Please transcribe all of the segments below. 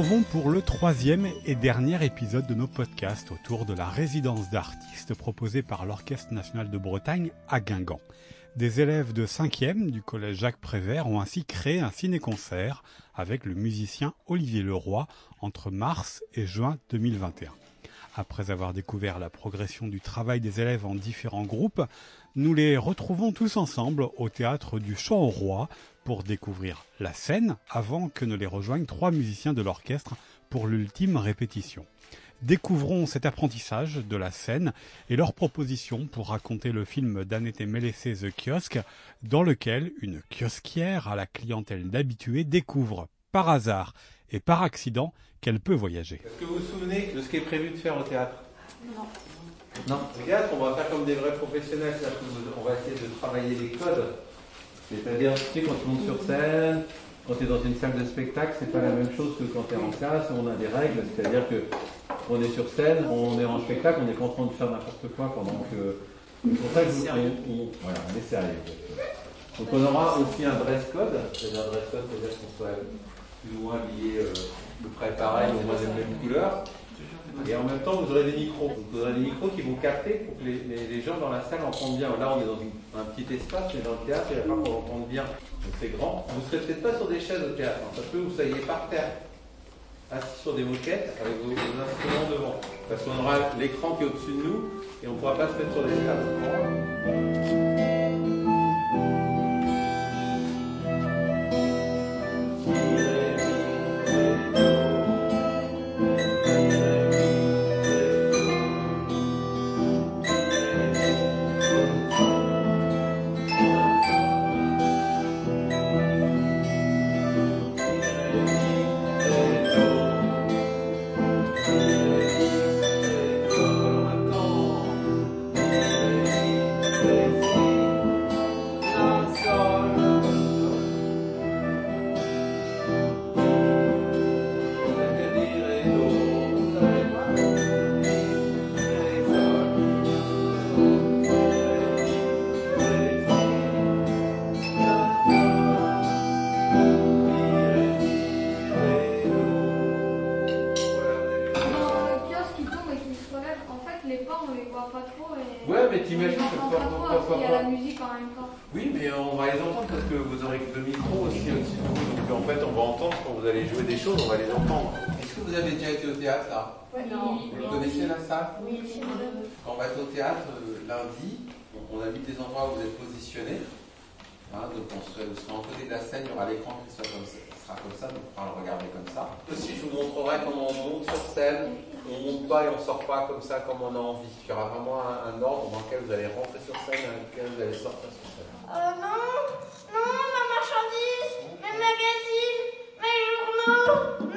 retrouvons pour le troisième et dernier épisode de nos podcasts autour de la résidence d'artistes proposée par l'Orchestre national de Bretagne à Guingamp. Des élèves de 5e du collège Jacques Prévert ont ainsi créé un ciné-concert avec le musicien Olivier Leroy entre mars et juin 2021. Après avoir découvert la progression du travail des élèves en différents groupes, nous les retrouvons tous ensemble au théâtre du Champ au Roi pour découvrir la scène avant que ne les rejoignent trois musiciens de l'orchestre pour l'ultime répétition. Découvrons cet apprentissage de la scène et leurs propositions pour raconter le film d'Annette Mélessé The Kiosque, dans lequel une kiosquière à la clientèle d'habitués découvre, par hasard et par accident, qu'elle peut voyager. Est-ce que vous vous souvenez de ce qui est prévu de faire au théâtre? Non. Non. Regarde, on va faire comme des vrais professionnels, c'est-à-dire qu'on va essayer de travailler les codes. C'est-à-dire, tu sais, quand tu montes sur scène, quand tu es dans une salle de spectacle, c'est pas la même chose que quand tu es en classe, on a des règles, c'est-à-dire que on est sur scène, on est en spectacle, on n'est pas en train de faire n'importe quoi pendant que. C'est pour ça que vous, on, on- voilà, on est sérieux. Donc on aura aussi un dress code, c'est-à-dire un dress code, c'est-à-dire qu'on soit plus ou moins habillé euh, peu près pareil, au moins des mêmes couleurs. Et en même temps, vous aurez des micros. Vous aurez des micros qui vont capter pour que les, les- les gens dans la salle entendent bien. Là, on est dans une- un petit espace, mais dans le théâtre, il va falloir qu'on entende bien. Donc c'est grand. Vous ne serez peut-être pas sur des chaises au théâtre. hein. Ça peut vous soyez par terre, assis sur des moquettes avec vos, vos instruments devant. Parce qu'on aura l'écran qui est au-dessus de nous et on ne pourra pas se mettre sur des tables. La musique en même temps. Oui, mais on va les entendre parce que vous aurez deux micros aussi vous. Donc en fait, on va entendre quand vous allez jouer des choses, on va les entendre. Est-ce que vous avez déjà été au théâtre là? Vous connaissez la salle? Quand on va être au théâtre euh, lundi, on, on a vu des endroits où vous êtes positionnés. Hein, donc on serait, vous serez en côté de la scène, il y aura l'écran qui sera comme ça, sera comme ça, donc on pourra le regarder comme ça. Aussi, je vous montrerai comment on monte sur scène, on monte pas et on sort pas comme ça comme on a envie. Il y aura vraiment un, un ordre dans lequel vous allez rentrer sur scène et dans lequel vous allez sortir sur scène. Euh, non, non, ma marchandise, mes magazines, mes journaux,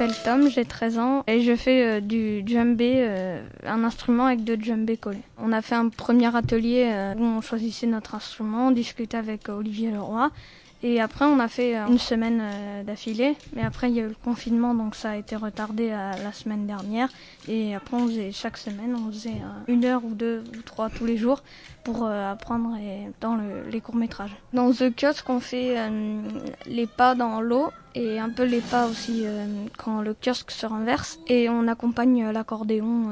m'appelle Tom, j'ai 13 ans et je fais euh, du djembé, euh, un instrument avec deux djembés collés. On a fait un premier atelier euh, où on choisissait notre instrument, on discutait avec Olivier Leroy et après on a fait euh, une semaine euh, d'affilée. Mais après il y a eu le confinement donc ça a été retardé à la semaine dernière et après on faisait chaque semaine, on faisait euh, une heure ou deux ou trois tous les jours pour apprendre dans le- les courts métrages. Dans The Kiosque on fait les pas dans l'eau et un peu les pas aussi quand le kiosque se renverse et on accompagne l'accordéon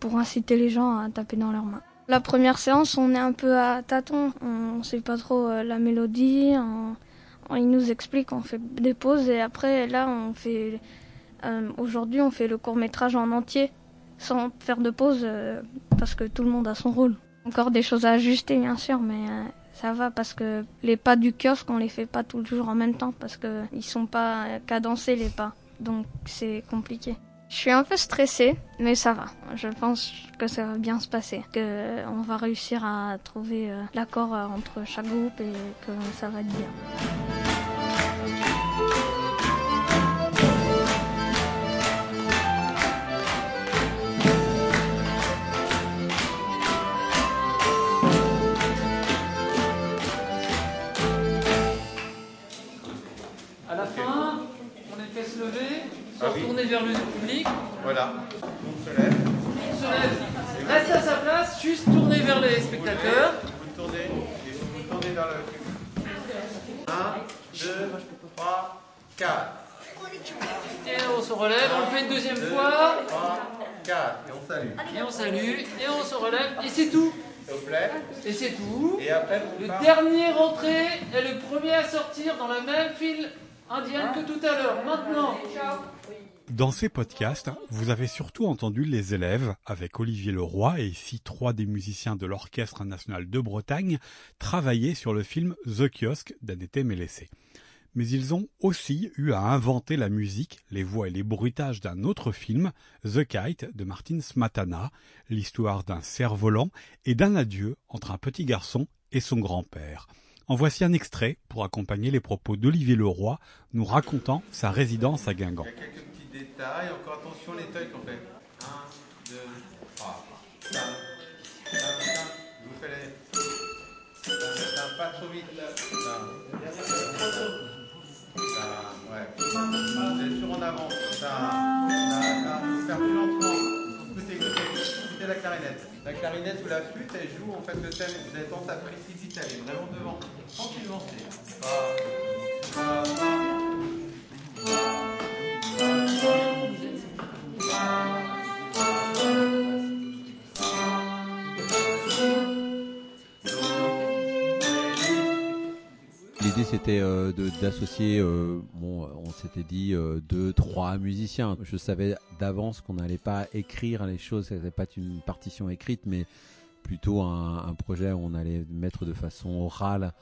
pour inciter les gens à taper dans leurs mains. La première séance, on est un peu à tâtons, on sait pas trop euh, la mélodie, on- il nous explique, on fait des pauses et après là on fait euh, aujourd'hui on fait le court métrage en entier sans faire de pause euh, parce que tout le monde a son rôle. Encore des choses à ajuster bien sûr mais ça va parce que les pas du kiosque, on les fait pas toujours en même temps parce que ils sont pas cadencés les pas. Donc c'est compliqué. Je suis un peu stressée, mais ça va. Je pense que ça va bien se passer, que on va réussir à trouver euh, l'accord euh, entre chaque groupe et que ça va être bien. Voilà. On se lève. On se lève. Reste à sa place, juste tourner vers les spectateurs. Vous tournez et vous tournez vers le public. 1, 2, 3, 4. Et on se relève, on le fait une deuxième fois. 3, 4. Et on salue. Et on salue, et on se relève, et c'est tout. S'il vous plaît. Et c'est tout. Et après, vous Le dernier rentré est le premier à sortir dans la même file Dans ces podcasts, vous avez surtout entendu les élèves, avec Olivier Leroy et ici trois des musiciens de l'Orchestre national de Bretagne, travailler sur le film The Kiosque d'Annette Mélessé. Mais ils ont aussi eu à inventer la musique, les voix et les bruitages d'un autre film, The Kite de Martin Smatana, l'histoire d'un cerf-volant et d'un adieu entre un petit garçon et son grand-père. En voici un extrait pour accompagner les propos d'Olivier Leroy, nous racontant sa résidence à Guingamp. Il y a quelques petits détails. Encore attention les qu'on fait. 1, 2, 3. Ça, ça, ça. Je vous fais les. Ça, ça, pas trop vite. Ça. Ça, ouais. Vous êtes toujours en avant. La clarinette ou la flûte, elle joue en fait le thème. Vous avez tendance à précipiter, elle est vraiment devant. Tranquillement, c'est. L'idée c'était euh, d'associer, euh, bon, on s'était dit euh, deux, trois musiciens. Je savais d'avance qu'on n'allait pas écrire les choses, n'allait pas une partition écrite, mais plutôt un, un projet où on allait mettre de façon orale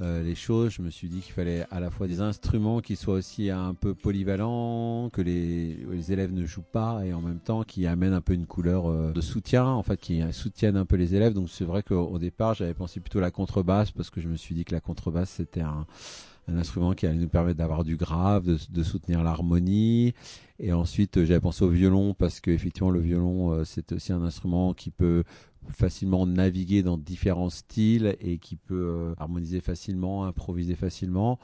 euh, les choses. Je me suis dit qu'il fallait à la fois des instruments qui soient aussi un peu polyvalents, que les, les élèves ne jouent pas et en même temps qui amènent un peu une couleur euh, de soutien, en fait, qui soutiennent un peu les élèves. Donc c'est vrai qu'au au départ, j'avais pensé plutôt à la contrebasse parce que je me suis dit que la contrebasse c'était un, un instrument qui allait nous permettre d'avoir du grave, de, de soutenir l'harmonie. Et ensuite, j'avais pensé au violon parce que effectivement, le violon, euh, c'est aussi un instrument qui peut facilement naviguer dans différents styles et qui peut euh, harmoniser facilement, improviser facilement.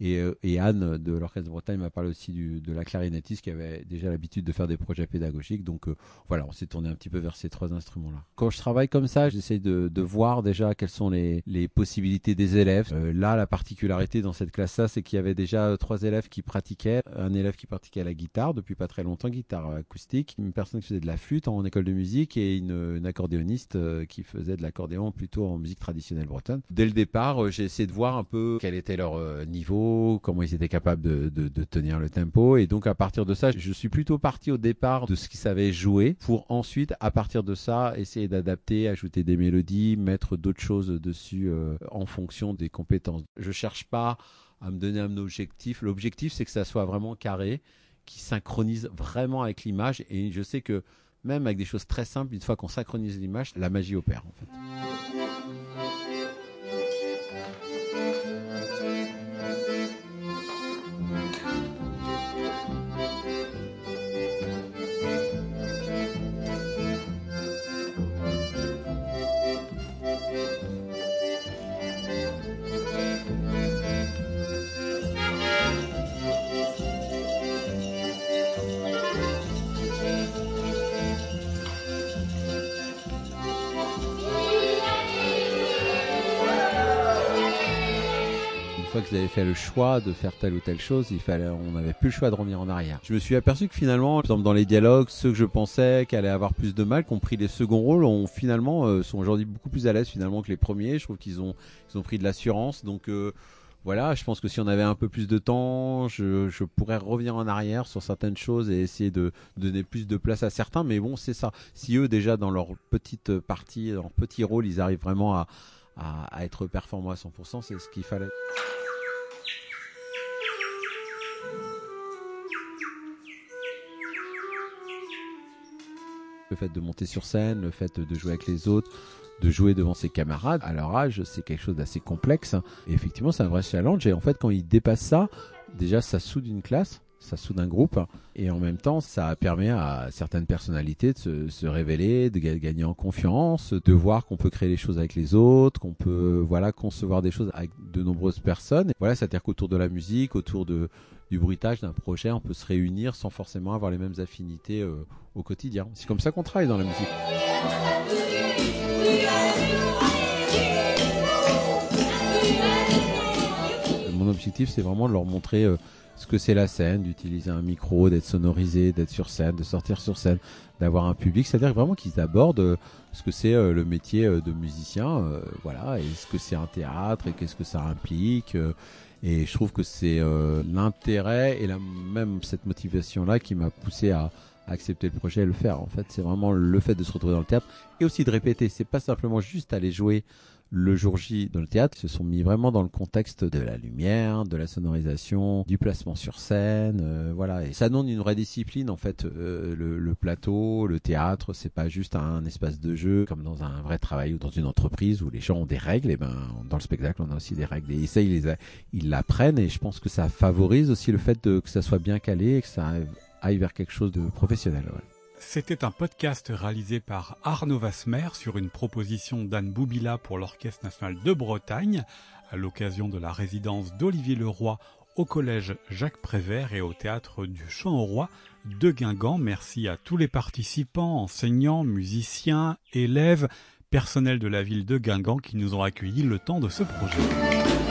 Et, euh, et Anne de l'Orchestre de Bretagne m'a parlé aussi de la clarinettiste qui avait déjà l'habitude de faire des projets pédagogiques. Donc euh, voilà, on s'est tourné un petit peu vers ces trois instruments-là. Quand je travaille comme ça, j'essaie de, voir déjà quelles sont les, possibilités des élèves. Là, la particularité dans cette classe-là, c'est qu'il y avait déjà trois élèves qui pratiquaient. Un élève qui pratiquait la guitare depuis pas très longtemps, guitare acoustique. Une personne qui faisait de la flûte en école de musique et une, une accordéoniste euh, qui faisait de l'accordéon plutôt en musique traditionnelle bretonne. Dès le départ, euh, j'ai essayé de voir un peu quel était leur euh, niveau, comment ils étaient capables de, tenir le tempo. Et donc à partir de ça, je suis plutôt parti au départ de ce qu'ils savaient jouer pour ensuite, à partir de ça, essayer d'adapter, ajouter des mélodies, mettre d'autres choses dessus en fonction des compétences. Je cherche pas à me donner un objectif. L'objectif, c'est que ça soit vraiment carré, qui synchronise vraiment avec l'image. Et je sais que même avec des choses très simples, une fois qu'on synchronise l'image, la magie opère en fait. Fois qu'ils avaient fait le choix de faire telle ou telle chose, il fallait, on n'avait plus le choix de revenir en arrière. Je me suis aperçu que finalement, par exemple dans les dialogues, ceux que je pensais qui allaient avoir plus de mal, qui ont pris les seconds rôles, ont finalement euh, sont aujourd'hui beaucoup plus à l'aise finalement que les premiers. Je trouve qu'ils ont, ils ont pris de l'assurance. Donc euh, voilà, je pense que si on avait un peu plus de temps, je, je pourrais revenir en arrière sur certaines choses et essayer de donner plus de place à certains. Mais bon, c'est ça. Si eux déjà dans leur petite partie, dans leur petit rôle, ils arrivent vraiment à, à, être performants à 100%, c'est ce qu'il fallait. Le fait de monter sur scène, le fait de jouer avec les autres, de jouer devant ses camarades, à leur âge, c'est quelque chose d'assez complexe. Et effectivement, c'est un vrai challenge. Et en fait, quand ils dépassent ça, déjà, ça soude une classe. Ça soude un groupe et en même temps ça permet à certaines personnalités de se, révéler, de gagner en confiance, de voir qu'on peut créer les choses avec les autres, qu'on peut voilà concevoir des choses avec de nombreuses personnes. Voilà, c'est-à-dire qu'autour de la musique, autour de du bruitage d'un projet, on peut se réunir sans forcément avoir les mêmes affinités euh, au quotidien. C'est comme ça qu'on travaille dans la musique. Objectif, c'est vraiment de leur montrer euh, ce que c'est la scène, d'utiliser un micro, d'être sonorisé, d'être sur scène, de sortir sur scène, d'avoir un public. C'est-à-dire vraiment qu'ils abordent euh, ce que c'est le métier de musicien, voilà, et ce que c'est un théâtre, et qu'est-ce que ça implique et je trouve que c'est euh, l'intérêt et même cette motivation-là qui m'a poussé à, accepter le projet et le faire. En fait, c'est vraiment le fait de se retrouver dans le théâtre et aussi de répéter. C'est pas simplement juste aller jouer le jour J dans le théâtre, se sont mis vraiment dans le contexte de la lumière, de la sonorisation, du placement sur scène, euh, voilà. Et ça demande une vraie discipline en fait. Euh, le, plateau, le théâtre, c'est pas juste un espace de jeu comme dans un vrai travail ou dans une entreprise où les gens ont des règles. Et ben dans le spectacle, on a aussi des règles. Et ça, ils les ils l'apprennent et je pense que ça favorise aussi le fait de, que ça soit bien calé et que ça aille vers quelque chose de professionnel. C'était un podcast réalisé par Arnaud Vasmer sur une proposition d'Anne Boubila pour l'Orchestre national de Bretagne à l'occasion de la résidence d'Olivier Leroy au collège Jacques Prévert et au théâtre du Champ au Roi de Guingamp. Merci à tous les participants, enseignants, musiciens, élèves, personnels de la ville de Guingamp qui nous ont accueillis le temps de ce projet.